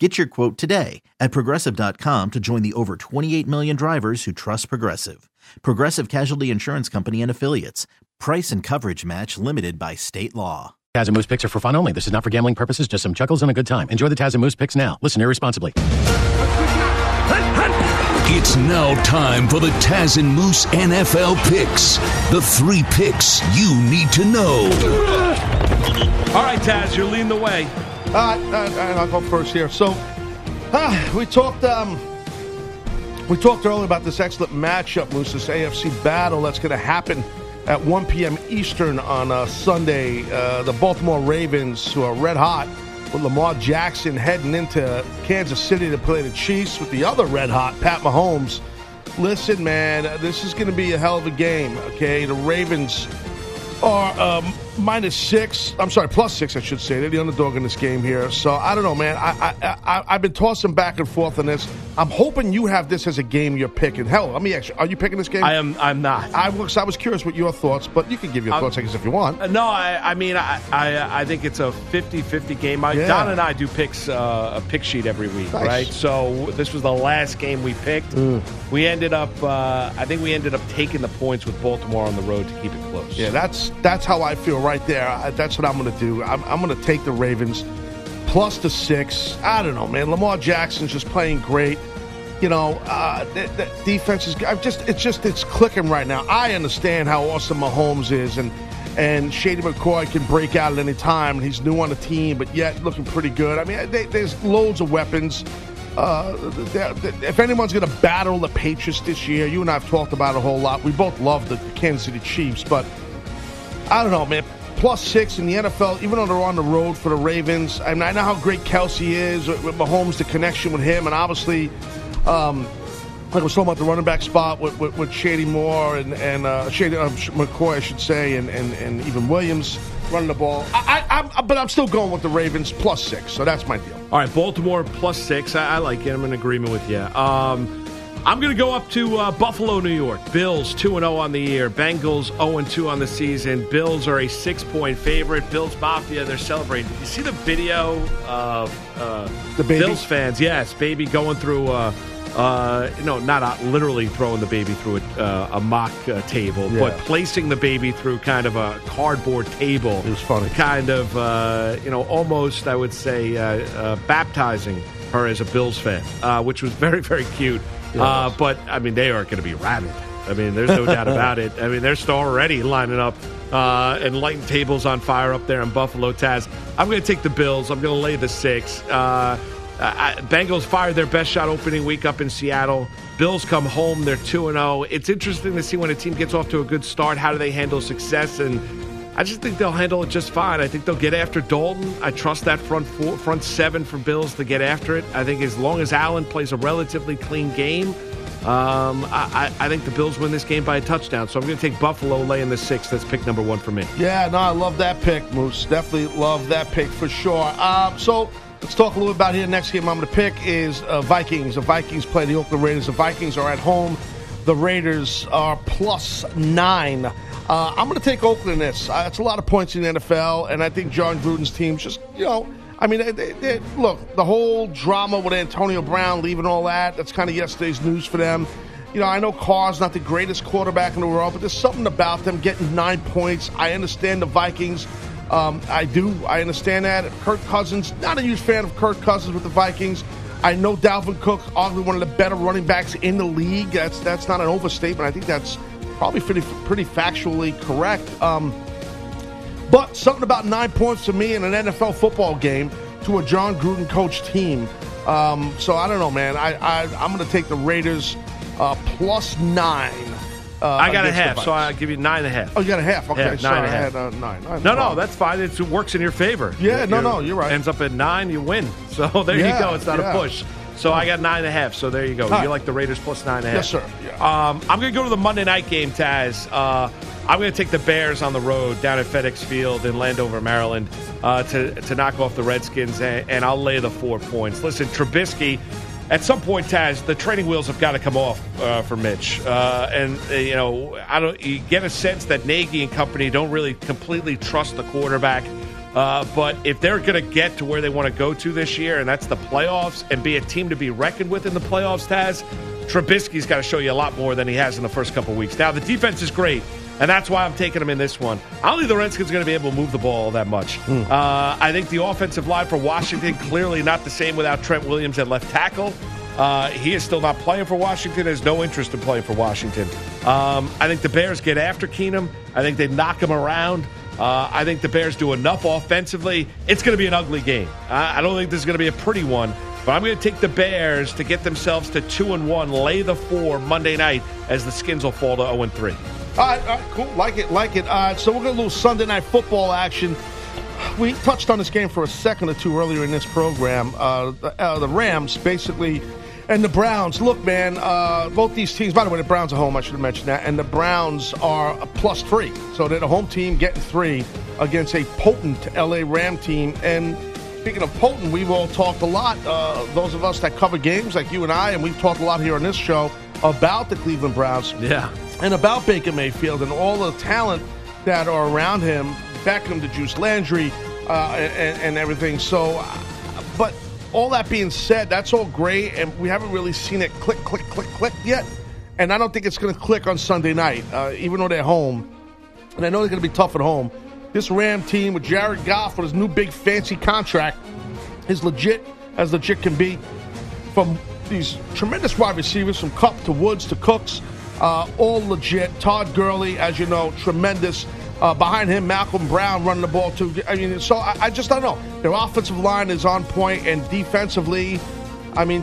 Get your quote today at progressive.com to join the over 28 million drivers who trust Progressive. Progressive Casualty Insurance Company and Affiliates. Price and coverage match limited by state law. Taz and Moose picks are for fun only. This is not for gambling purposes, just some chuckles and a good time. Enjoy the Taz and Moose picks now. Listen irresponsibly. It's now time for the Taz and Moose NFL picks. The three picks you need to know. All right, Taz, you're leading the way. All right, right, all right, I'll go first here. So, uh, we talked. Um, we talked earlier about this excellent matchup, Moose, this AFC battle that's going to happen at 1 p.m. Eastern on uh, Sunday. Uh, the Baltimore Ravens, who are red hot, with Lamar Jackson heading into Kansas City to play the Chiefs with the other red hot, Pat Mahomes. Listen, man, this is going to be a hell of a game. Okay, the Ravens are um, minus six. I'm sorry, plus six, I should say. They're the underdog in this game here. So I don't know, man. I, I, I I've been tossing back and forth on this. I'm hoping you have this as a game you're picking. Hell, let me actually. Are you picking this game? I am. I'm not. I was. I was curious what your thoughts, but you can give your Um, thoughts, I guess, if you want. Uh, No, I, I mean, I, I, I think it's a 50-50 game. I, Yeah. Don and I do picks uh, a pick sheet every week, Nice. right? So this was the last game we picked. Mm. We ended up, uh, I think we ended up taking the points with Baltimore on the road to keep it close. Yeah, that's that's how I feel right there. I, that's what I'm going to do. I'm, I'm going to take the Ravens plus the six. I don't know, man. Lamar Jackson's just playing great. You know, uh, defense is. I'm just. It's just. It's clicking right now. I understand how awesome Mahomes is, and and Shady McCoy can break out at any time, and he's new on the team, but yet looking pretty good. I mean, they, there's loads of weapons. Uh, they're- they're- if anyone's going to battle the Patriots this year, you and I have talked about it a whole lot. We both love the Kansas City Chiefs, but I don't know, man. Plus six in the NFL, even though they're on the road for the Ravens. I mean, I know how great Kelce is with, Mahomes, the connection with him, and obviously, um, like I was talking about the running back spot with, with, with Shady Moore and and uh, Shady uh, McCoy, I should say, and, and, and even Williams running the ball. I, I, I'm, but I'm still going with the Ravens plus six, so that's my deal. All right, Baltimore plus six. I, I like it. I'm in agreement with you. Um, I'm going to go up to uh, Buffalo, New York. Bills 2 0 on the year. Bengals 0 2 on the season. Bills are a six point favorite. Bills Mafia, they're celebrating. You see the video of uh, The baby? Bills fans? Yes, baby going through. Uh, uh, no, not uh, literally throwing the baby through a, uh, a mock uh, table, Yeah. but placing the baby through kind of a cardboard table. It was funny. Kind of, uh, you know, almost, I would say, uh, uh, baptizing her as a Bills fan, uh, which was very, very cute. Uh, but, I mean, they are going to be rabid. I mean, there's no doubt about it. I mean, they're still already lining up uh, and lighting tables on fire up there in Buffalo, Taz. I'm going to take the Bills. I'm going to lay the six. Uh, I, Bengals fired their best shot opening week up in Seattle. Bills come home. They're 2 and 0. It's interesting to see when a team gets off to a good start, how do they handle success? And I just think they'll handle it just fine. I think they'll get after Dalton. I trust that front four, front seven for Bills to get after it. I think as long as Allen plays a relatively clean game, um, I, I think the Bills win this game by a touchdown. So I'm going to take Buffalo laying the six. That's pick number one for me. Yeah, no, I love that pick, Moose. Definitely love that pick for sure. Um, so let's talk a little bit about here. Next game I'm going to pick is uh, Vikings. The Vikings play the Oakland Raiders. The Vikings are at home. The Raiders are plus nine. Uh, I'm going to take Oakland in this. Uh, it's a lot of points in the NFL, and I think Jon Gruden's team's just, you know, I mean, they, they, they- look, the whole drama with Antonio Brown leaving all that, that's kind of yesterday's news for them. You know, I know Carr's not the greatest quarterback in the world, but there's something about them getting nine points. I understand the Vikings. Um, I do. I understand that. Kirk Cousins, not a huge fan of Kirk Cousins with the Vikings. I know Dalvin Cook, arguably one of the better running backs in the league. That's that's not an overstatement. I think that's probably pretty pretty factually correct. Um, but something about nine points to me in an NFL football game to a Jon Gruden coach team. Um, so I don't know, man. I, I I'm going to take the Raiders uh, plus nine. Uh, I got a half, so I'll give you nine and a half. Oh, you got a half. Okay, Yeah, nine sorry, and a I half. had uh, nine. Have No, no, that's fine. It's, it works in your favor. Yeah, no, no, you're right. Ends up at nine, you win. So there Yeah, you go. It's not yeah. a push. So I got nine and a half. So there you go. All right. You like the Raiders plus nine and a half? Yes, sir. Yeah. Um, I'm going to go to the Monday night game, Taz. Uh, I'm going to take the Bears on the road down at FedEx Field in Landover, Maryland, uh, to to knock off the Redskins, and, and I'll lay the four points. Listen, Trubisky. At some point, Taz, the training wheels have got to come off uh, for Mitch, uh, and uh, you know I don't. You get a sense that Nagy and company don't really completely trust the quarterback. Uh, but if they're going to get to where they want to go to this year, and that's the playoffs, and be a team to be reckoned with in the playoffs, Taz, Trubisky's got to show you a lot more than he has in the first couple weeks. Now, the defense is great, and that's why I'm taking him in this one. I don't think the Redskins are going to be able to move the ball that much. Hmm. Uh, I think the offensive line for Washington clearly not the same without Trent Williams at left tackle. Uh, he is still not playing for Washington. Has no interest in playing for Washington. Um, I think the Bears get after Keenum. I think they knock him around. Uh, I think the Bears do enough offensively. It's going to be an ugly game. I, I don't think this is going to be a pretty one. But I'm going to take the Bears to get themselves to two and one, lay the four Monday night as the Skins will fall to zero and three. All right, all right, cool. Like it, like it. So we're going to lose Sunday night football action. We touched on this game for a second or two earlier in this program. Uh, the, uh, the Rams, basically, and the Browns. Look, man, uh, both these teams, by the way, the Browns are home, I should have mentioned that, and the Browns are a plus three. So they're the home team getting three against a potent LA Ram team. And speaking of potent, we've all talked a lot, uh, those of us that cover games like you and I, and we've talked a lot here on this show about the Cleveland Browns Yeah. and about Baker Mayfield and all the talent that are around him, Beckham to Juice Landry, uh, and, and everything. So, all that being said, that's all great, and we haven't really seen it click, click, click, click yet. And I don't think it's going to click on Sunday night, uh, even though they're home. And I know they're going to be tough at home. This Ram team with Jared Goff with his new big fancy contract is legit as legit can be from these tremendous wide receivers from Kupp to Woods to Cooks, uh, all legit. Todd Gurley, as you know, tremendous. Uh, behind him, Malcolm Brown running the ball too. I mean, so I, I just don't know. Their offensive line is on point, and defensively, I mean,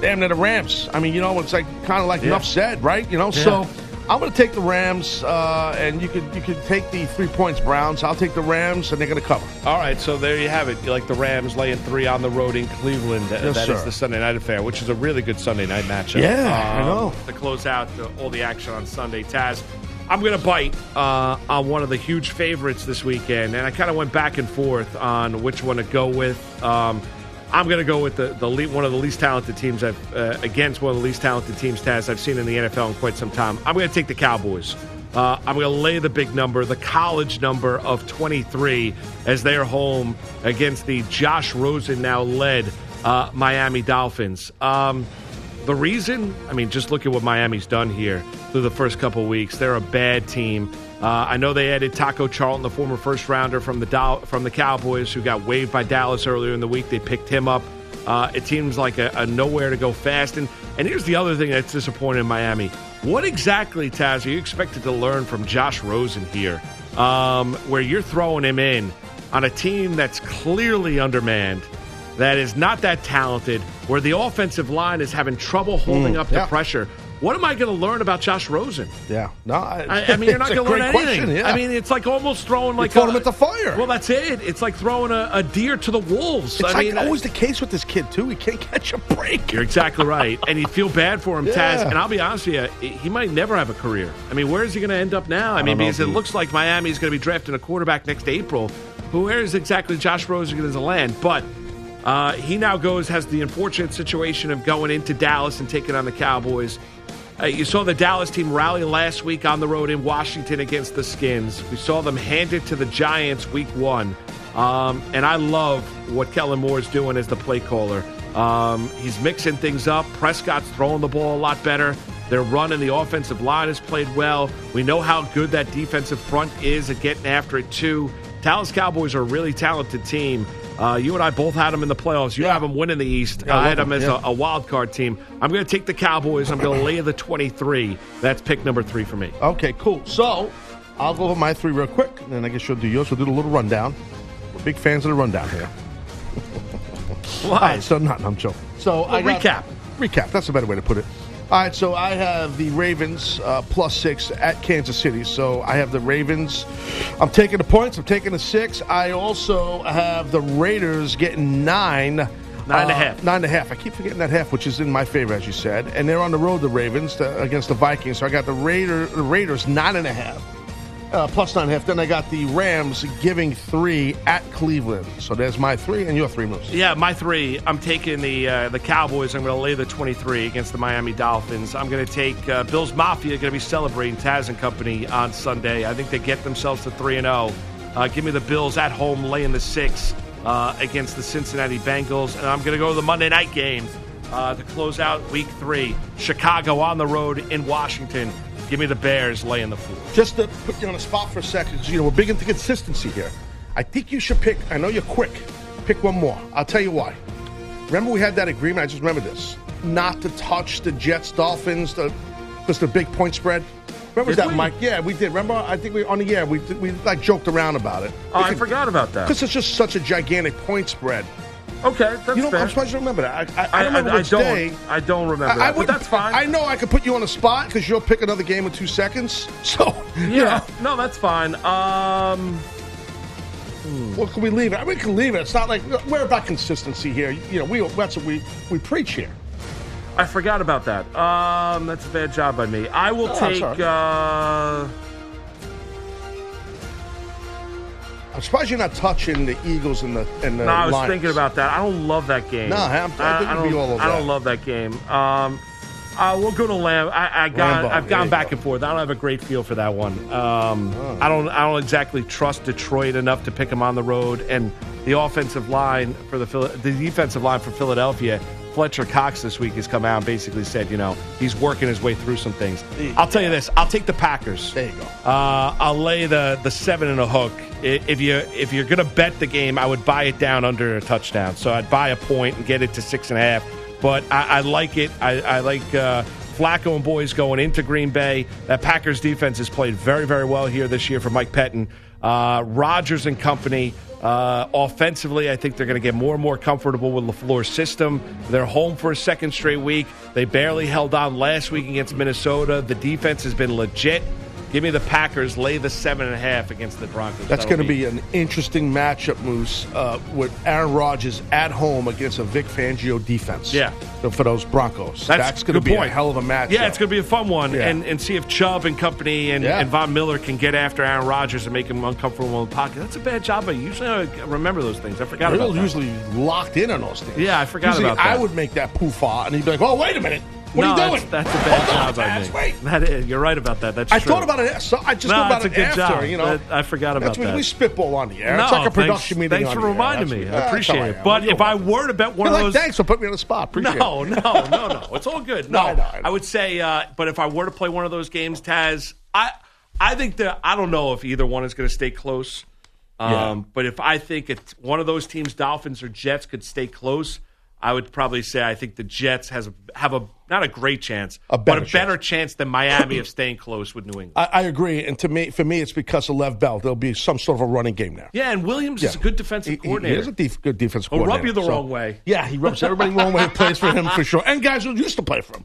damn, they're the Rams. I mean, you know, it's like kind of like Yeah. enough said, right? You know, so. I'm going to take the Rams, uh, and you could you could take the three points Browns. I'll take the Rams, and they're going to cover. All right, so there you have it. You like the Rams laying three on the road in Cleveland. That Yes, that is the Sunday night affair, which is a really good Sunday night matchup. Yeah, I know. To close out the, all the action on Sunday, Taz. I'm going to bite uh, on one of the huge favorites this weekend, and I kind of went back and forth on which one to go with. Um, I'm going to go with the, the one of the least talented teams I've uh, against one of the least talented teams, Taz, I've seen in the NFL in quite some time. I'm going to take the Cowboys. Uh, I'm going to lay the big number, the college number of 23, as they're home against the Josh Rosen now led uh, Miami Dolphins. Um, the reason, I mean, just look at what Miami's done here through the first couple weeks. They're a bad team. Uh, I know they added Taco Charlton, the former first rounder from the Dow- from the Cowboys, who got waived by Dallas earlier in the week. They picked him up. Uh, it seems like a, a nowhere to go fast. And and here's the other thing that's disappointing in Miami. What exactly, Taz, are you expected to learn from Josh Rosen here, um, where you're throwing him in on a team that's clearly undermanned? That is not that talented, where the offensive line is having trouble holding up the Mm, yeah. pressure. What am I going to learn about Josh Rosen? Yeah, no, I, I, I mean, you're not going to learn anything. yeah. I mean, it's like almost throwing like throwing a, him at the fire. Well, that's it. It's like throwing a, a deer to the wolves. It's I like mean, always the case with this kid too. He can't catch a break. You're exactly right, and you feel bad for him, Taz. And I'll be honest with you, he might never have a career. I mean, where is he going to end up now? I, mean, because it looks like Miami is going to be drafting a quarterback next April. Who where is exactly Josh Rosen going to land? But uh, he now goes has the unfortunate situation of going into Dallas and taking on the Cowboys. Uh, you saw the Dallas team rally last week on the road in Washington against the Skins. We saw them hand it to the Giants week one. Um, and I love what Kellen Moore is doing as the play caller. Um, he's mixing things up. Prescott's throwing the ball a lot better. Their run and the offensive line has played well. We know how good that defensive front is at getting after it, too. Dallas Cowboys are a really talented team. Uh, you and I both had them in the playoffs. You Yeah. have them winning the East. Yeah, I I had them them, as yeah. a, a wild card team. I'm going to take the Cowboys. I'm going to lay the 23. That's pick number three for me. Okay, cool. So I'll go over my three real quick, and then I guess you'll do yours. We'll do a little rundown. We're big fans of the rundown here. All right, so not, I'm joking. So I got- recap. Recap. That's a better way to put it. All right, so I have the Ravens uh, plus six at Kansas City. So I have the Ravens. I'm taking the points. I'm taking the six. I also have the Raiders getting nine. Nine and a uh, half. Nine and a half. I keep forgetting that half, which is in my favor, as you said. And they're on the road, the Ravens, to, against the Vikings. So I got the Raider, the Raiders nine and a half. Uh, plus nine and a half. Then I got the Rams giving three at Cleveland. So there's my three and your three Moose. Yeah, my three. I'm taking the uh, the Cowboys. I'm going to lay the 23 against the Miami Dolphins. I'm going to take uh, Bills Mafia. Going to be celebrating Taz and company on Sunday. I think they get themselves to three and zero. Uh, give me the Bills at home, laying the six uh, against the Cincinnati Bengals, and I'm going to go to the Monday night game uh, to close out Week Three. Chicago on the road in Washington. Give me the Bears laying the four. Just to put you on the spot for a second, 'cause, you know, we're big into consistency here. I think you should pick, I know you're quick, pick one more. I'll tell you why. Remember we had that agreement, I just remember this, not to touch the Jets Dolphins, the, because the big point spread. Remember Did that, we? Mike? Yeah, we did. Remember? I think we on the air we we like joked around about it. Oh, I forgot about that. because it's just such a gigantic point spread. Okay, that's You know, fair. I'm surprised you don't remember that. I, I, I I, don't remember I, I don't. day. I don't remember that, but wouldn't- that's fine. I know I could put you on the spot because you'll pick another game in two seconds. So, you Yeah, know, no, that's fine. Um, well, can we leave it? I mean, we can leave it. It's not like we're about consistency here. You know, we that's what we we preach here. I forgot about that. Um, that's a bad job by me. I will No, take. Uh, I'm surprised you're not touching the Eagles and the and the. no, I was Lions. thinking about that. I don't love that game. No, I'm- I think you'd don't. be all over I don't love that game. Um, uh, we'll go to Lamb. I, I got. I've gone back go. and forth. I don't have a great feel for that one. Um, Oh. I don't. I don't exactly trust Detroit enough to pick them on the road, and the offensive line for the the defensive line for Philadelphia. Fletcher Cox this week has come out and basically said, you know, he's working his way through some things. I'll tell you this: I'll take the Packers. There you go. Uh, I'll lay the the seven and a hook. If you if you're gonna bet the game, I would buy it down under a touchdown. So I'd buy a point and get it to six and a half. But I, I like it. I, I like uh, Flacco and boys going into Green Bay. That Packers defense has played very very well here this year for Mike Pettine. Uh, Rodgers and company. Uh, offensively, I think they're going to get more and more comfortable with LaFleur's system. They're home for a second straight week. They barely held on last week against Minnesota. The defense has been legit. Give me the Packers. Lay the seven and a half against the Broncos. That's going to be an interesting matchup, Moose, uh, with Aaron Rodgers at home against a Vic Fangio defense. Yeah. for those Broncos. That's, going to be point. a hell of a match. Yeah, it's going to be a fun one, Yeah. and and see if Chubb and company and, Yeah. and Von Miller can get after Aaron Rodgers and make him uncomfortable in the pocket. That's a bad job, but usually I remember those things. I forgot They're about that. usually locked in on those things. Yeah, I forgot Usually about I would make that poof and he'd be like, "Oh, wait a minute, what no, are you doing?" That's, that's a bad Hold on, job by Taz, me. Wait. That is, you're right about that. That's I true. thought about it. So I just No, thought about that's a it good after. job. You know, I forgot about that's that. we spitball on the air. No, it's like a thanks- meeting. Thanks on for reminding me. I appreciate it. But if I were to bet one of like, those, thanks for putting me on the spot. Appreciate no, it. no, no, no. It's all good. No, No, I know, I would say, uh, but if I were to play one of those games, Taz, I, I think that I don't know if either one is going to stay close. Um, Yeah. But if I think it's one of those teams, Dolphins or Jets, could stay close, I would probably say I think the Jets has have a not a great chance, A but a better chance than Miami of staying close with New England. I, I agree, and to me, for me, it's because of Lev Bell. There'll be some sort of a running game there. yeah, and Williams is a good defensive He- coordinator. He is a def- good defensive He'll rub you the so- wrong way. Yeah, he rubs everybody the wrong way. He plays for him for sure, and guys who used to play for him.